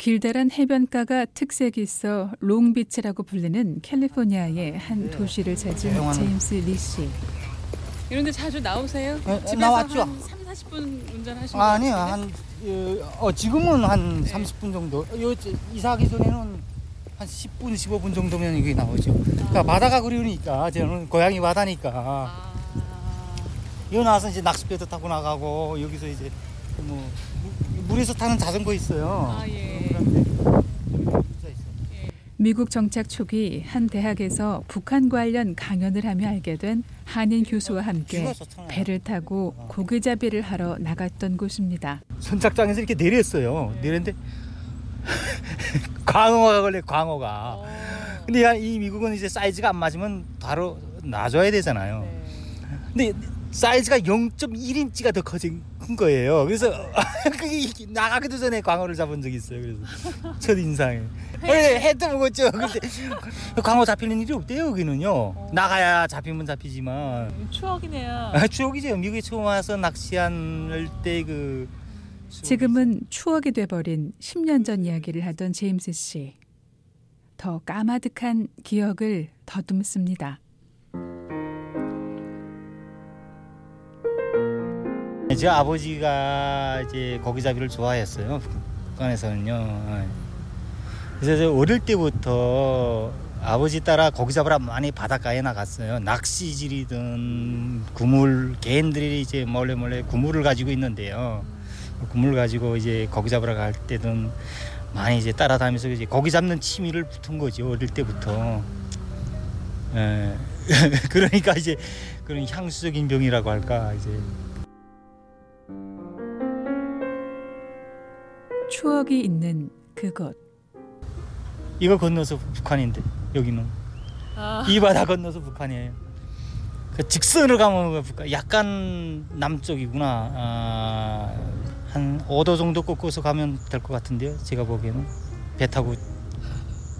길다란 해변가가 특색이 있어 롱비치라고 불리는 캘리포니아의 한 도시를 찾은 제임스 리 씨. 이런데 자주 나오세요? 어, 집에서 나왔죠. 한 3, 40분 운전하시면 아니요 한 어, 지금은 한 네. 30분 정도. 요 저, 이사하기 전에는 한 10분 15분 정도면 여기 나오죠. 그러니까 바다가 그리우니까 저는 고향이 바다니까 아, 여기 나와서 이제 낚싯배도 타고 나가고 여기서 이제 뭐 물- 물에서 타는 자전거 있어요. 아, 예. 있어요. 미국 정착 초기 한 대학에서 북한 관련 강연을 하며 알게 된 한인 교수와 함께 뷰가 좋잖아요. 배를 타고 고기잡이를 하러 나갔던 곳입니다. 선착장에서 이렇게 내렸어요. 내렸는데 광어가 걸려 광어가. 어, 근데 야, 이 미국은 이제 사이즈가 안 맞으면 바로 놔줘야 되잖아요. 네. 근데 사이즈가 0.1인치가 더 커진 큰 거예요. 그래서 그게 나가기도 전에 광어를 잡은 적이 있어요. 그래서 첫 인상에. 네, 해도 먹었죠. 근데 광어 잡히는 일이 없대요. 여기는요. 나가야 잡히면 잡히지만 음, 추억이네요. 아, 추억이죠. 미국에 처음 와서 낚시할 때그 지금은 추억이 돼버린 10년 전 이야기를 하던 제임스 씨. 더 까마득한 기억을 더듬습니다. 제 아버지가 이제 고기잡이를 좋아했어요. 북한에서는요. 그래서 저 어릴 때부터 아버지 따라 고기 잡으러 많이 바닷가에 나갔어요. 낚시질이든 구물 개인들이 이제 몰래 몰래 구물을 가지고 있는데요. 구물 가지고 이제 고기 잡으러 갈 때든 많이 이제 따라다니면서 이제 고기 잡는 취미를 붙은 거죠. 어릴 때부터. 예. 그러니까 이제 그런 향수적인 병이라고 할까 이제 추억이 있는 그곳. 이거 건너서 북한인데 여기는 아, 이 바다 건너서 북한이에요. 그 직선으로 가면 북한 약간 남쪽이구나. 아, 한 5도 정도 꺾어서 가면 될 것 같은데요. 제가 보기에는 배 타고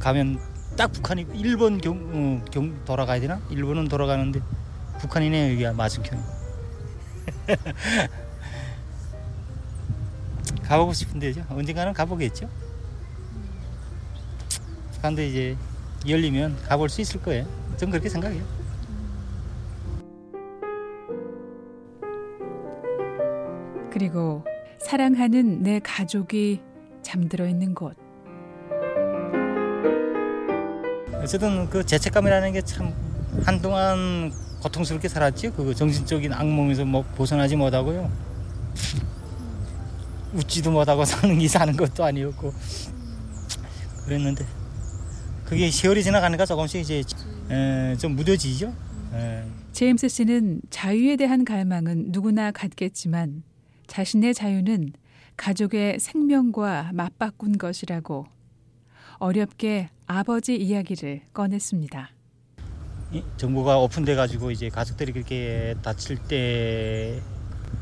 가면 딱 북한이고 일본 경, 어, 경 돌아가야 되나? 일본은 돌아가는데 북한이네요. 여기가 맞은편. 가보고 싶은데죠. 언젠가는 가보겠죠. 북한도 이제 열리면 가볼 수 있을 거예요. 전 그렇게 생각해요. 그리고 사랑하는 내 가족이 잠들어 있는 곳. 어쨌든 그 죄책감이라는 게 참 한동안 고통스럽게 살았죠. 그 정신적인 악몽에서 뭐 벗어나지 못하고요. 웃지도 못하고 사는 게 사는 것도 아니었고 그랬는데 그게 세월이 지나가니까 조금씩 이제 에, 좀 무뎌지죠. 에. 제임스 씨는 자유에 대한 갈망은 누구나 갖겠지만 자신의 자유는 가족의 생명과 맞바꾼 것이라고 어렵게 아버지 이야기를 꺼냈습니다. 이 정부가 오픈돼 가지고 이제 가족들이 그렇게 다칠 때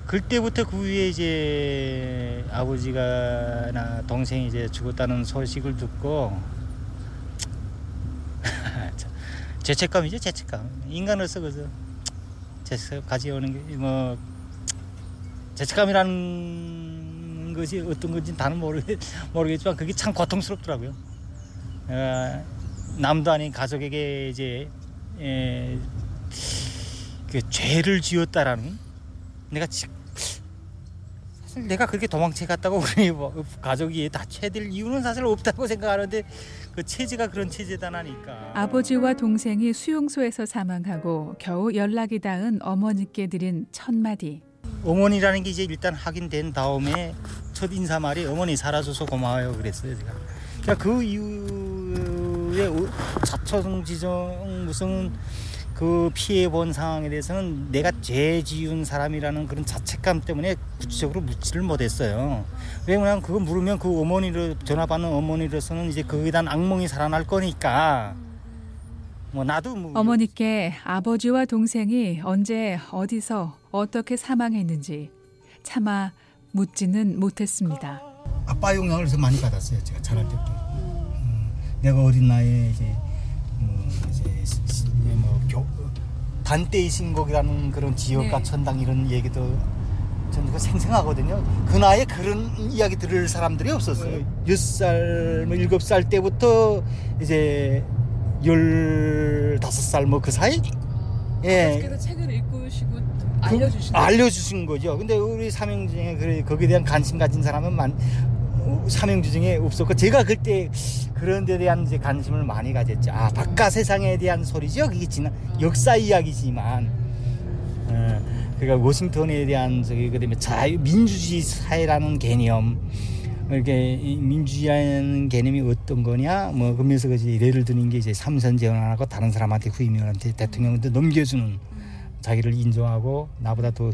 그때부터 그 위에 이제 아버지가 나 동생이 이제 죽었다는 소식을 듣고 참, 죄책감이죠 죄책감 인간으로서 그저 죄책 가져오는 게 뭐 죄책감이라는 것이 어떤 건지 나는 모르겠, 모르겠지만 그게 참 고통스럽더라고요. 어, 남도 아닌 가족에게 이제 에, 그 죄를 지었다라는 내가 지, 사실 내가 그렇게 도망쳐 갔다고 우리 뭐 가족이 다쳐야 될 이유는 사실 없다고 생각하는데 그 체제가 그런 체제다나니까 아버지와 동생이 수용소에서 사망하고 겨우 연락이 닿은 어머니께 드린 첫 마디. 어머니라는 게 이제 일단 확인된 다음에 첫 인사 말이 어머니 살아줘서 고마워요 그랬어요 제가 그러니까 그 이후에 자초성 지정 무슨 그 피해 본 상황에 대해서는 내가 죄 지은 사람이라는 그런 자책감 때문에 구체적으로 묻지를 못했어요. 왜냐면 그거 물으면 그 어머니를 전화 받는 어머니로서는 이제 거기에 대한 악몽이 살아날 거니까 뭐 나도 뭐 어머니께 아버지와 동생이 언제 어디서 어떻게 사망했는지 차마 묻지는 못했습니다. 아빠 영향을 좀 많이 받았어요. 제가 자랄 때부터. 음, 내가 어린 나이에 이제 뭐 이제 시- 시- 뭐 교, 단대의 신곡이라는 그런 지역가 네. 천당 이런 얘기도 저는 생생하거든요. 그 나이에 그런 이야기 들을 사람들이 없었어요. 여살뭐 일곱 살 때부터 이제 열다섯 살뭐 그 사이? 예. 그래서 책을 읽으시고 그- 알려주시는 알려주신 거죠. 근데 우리 그래, 거기에 대한 관심 가진 사람은 만, 어, 삼형주 중에 없었고, 제가 그때 그런 데 대한 이제 관심을 많이 가졌죠. 아, 바깥 세상에 대한 소리죠. 그게 지난 역사 이야기지만. 어, 그러니까 워싱턴에 대한 저기 그다음에 자유 민주주의 사회라는 개념 이렇게 이 민주주의라는 개념이 어떤 거냐 뭐 그러면서 그지 예를 드는 게 이제 삼선 재원하고 다른 사람한테 후임한테 대통령한테 넘겨주는 자기를 인정하고 나보다 더 유-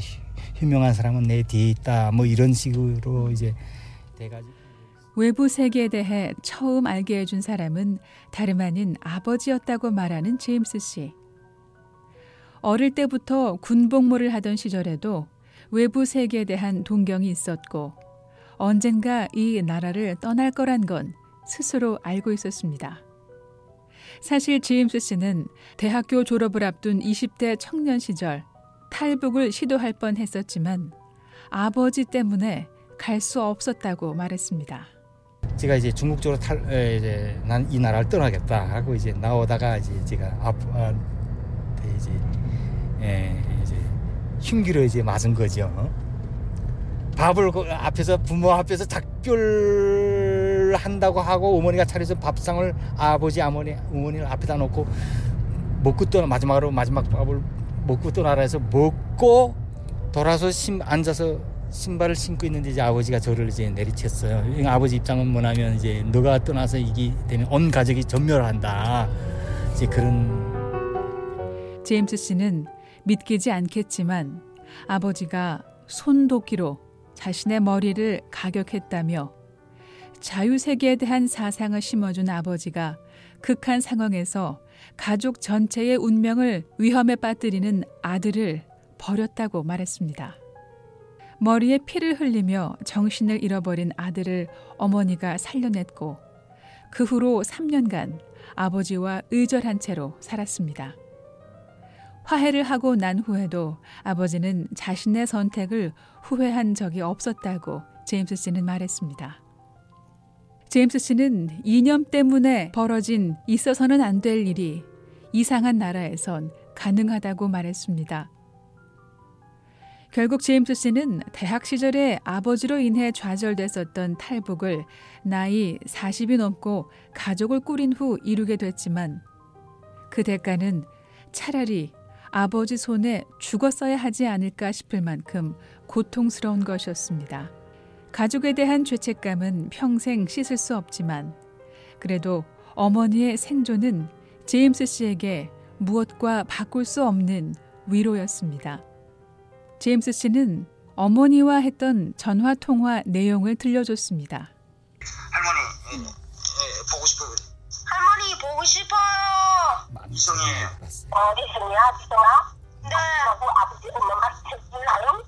유명한 사람은 내 뒤에 있다 뭐 이런 식으로 이제 돼가지고 외부 세계에 대해 처음 알게 해준 사람은 다름 아닌 아버지였다고 말하는 제임스 씨. 어릴 때부터 군복무를 하던 시절에도 외부 세계에 대한 동경이 있었고 언젠가 이 나라를 떠날 거란 건 스스로 알고 있었습니다. 사실 제임스 씨는 대학교 졸업을 앞둔 20대 청년 시절 탈북을 시도할 뻔 했었지만 아버지 때문에 갈 수 없었다고 말했습니다. 제가 이제 중국 쪽으로 탈 에, 이제 난 이 나라를 떠나겠다 하고 이제 나오다가 이제 제가 앞 아, 이제 예, 이제 흉기로 이제 맞은 거죠. 밥을 그 앞에서 부모 앞에서 작별 한다고 하고 어머니가 차려서 밥상을 아버지 어머니 어머니를 앞에다 놓고 먹고 떠나 마지막으로 마지막 밥을 먹고 떠나라 해서 먹고 돌아서 심 앉아서 신발을 신고 있는데 이제 아버지가 저를 이제 내리쳤어요. 이 아버지 입장은 뭐냐면 이제 너가 떠나서 이게 되면 온 가족이 전멸한다. 이제 그런 제임스 씨는 믿기지 않겠지만 아버지가 손도끼로 자신의 머리를 가격했다며 자유 세계에 대한 사상을 심어준 아버지가 극한 상황에서 가족 전체의 운명을 위험에 빠뜨리는 아들을 버렸다고 말했습니다. 머리에 피를 흘리며 정신을 잃어버린 아들을 어머니가 살려냈고 그 후로 3년간 아버지와 의절한 채로 살았습니다. 화해를 하고 난 후에도 아버지는 자신의 선택을 후회한 적이 없었다고 제임스 씨는 말했습니다. 제임스 씨는 이념 때문에 벌어진 있어서는 안 될 일이 이상한 나라에선 가능하다고 말했습니다. 결국 제임스 씨는 대학 시절에 아버지로 인해 좌절됐었던 탈북을 나이 40이 넘고 가족을 꾸린 후 이루게 됐지만 그 대가는 차라리 아버지 손에 죽었어야 하지 않을까 싶을 만큼 고통스러운 것이었습니다. 가족에 대한 죄책감은 평생 씻을 수 없지만 그래도 어머니의 생존은 제임스 씨에게 무엇과 바꿀 수 없는 위로였습니다. 제임스 씨는 어머니와 했던 전화 통화 내용을 들려줬습니다. 할머니 예, 예, 보고 싶어요. 할머니 보고 싶어요. 이성이에요. 어디 있냐, 지성아? 네. 하고 아버지 엄마만 해줄까요?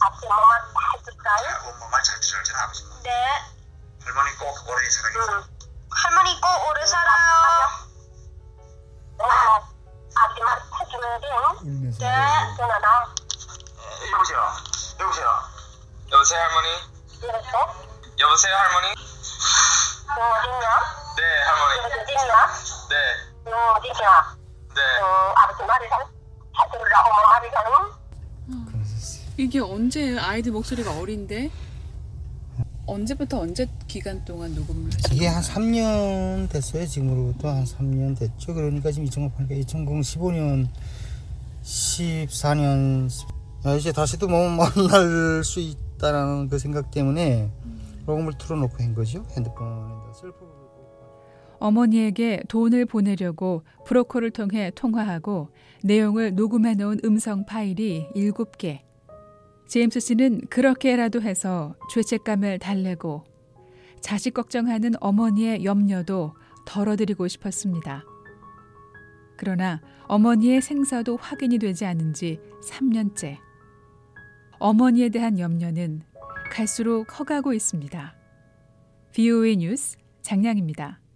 아버지 엄마만 해줄까요? 엄마 말잘 들어야잖아 아버지. 네. 할머니 꼭 오래 살아계세요. 응. 할머니 꼭 오래 살아요. 네. 아버지만 해주면 돼요. 울면서 네, 여보세요 할머니. 이랬어? 여보세요 할머니. 너 어딨냐? 네 할머니. 너 어딨냐? 네. 너 어딨냐? 네. 어, 아버지 말을 잘, 잘 들으라, 엄마 말을 잘은? 이게 언제 아이들 목소리가 어린데 언제부터 언제 기간 동안 녹음을 하신 이게? 한 3년 됐어요. 지금으로부터 한 3년 됐죠. 그러니까 지금 2008년, 2015년, 14년, 이제 다시 또뭐 만날 수 있 다라는 그 생각 때문에 녹음을 틀어놓고 한 거죠. 핸드폰에다 셀프. 어머니에게 돈을 보내려고 브로커를 통해 통화하고 내용을 녹음해 놓은 음성 파일이 7개. 제임스 씨는 그렇게라도 해서 죄책감을 달래고 자식 걱정하는 어머니의 염려도 덜어드리고 싶었습니다. 그러나 어머니의 생사도 확인이 되지 않은 지 3년째. 어머니에 대한 염려는 갈수록 커가고 있습니다. VOA 뉴스 장량입니다.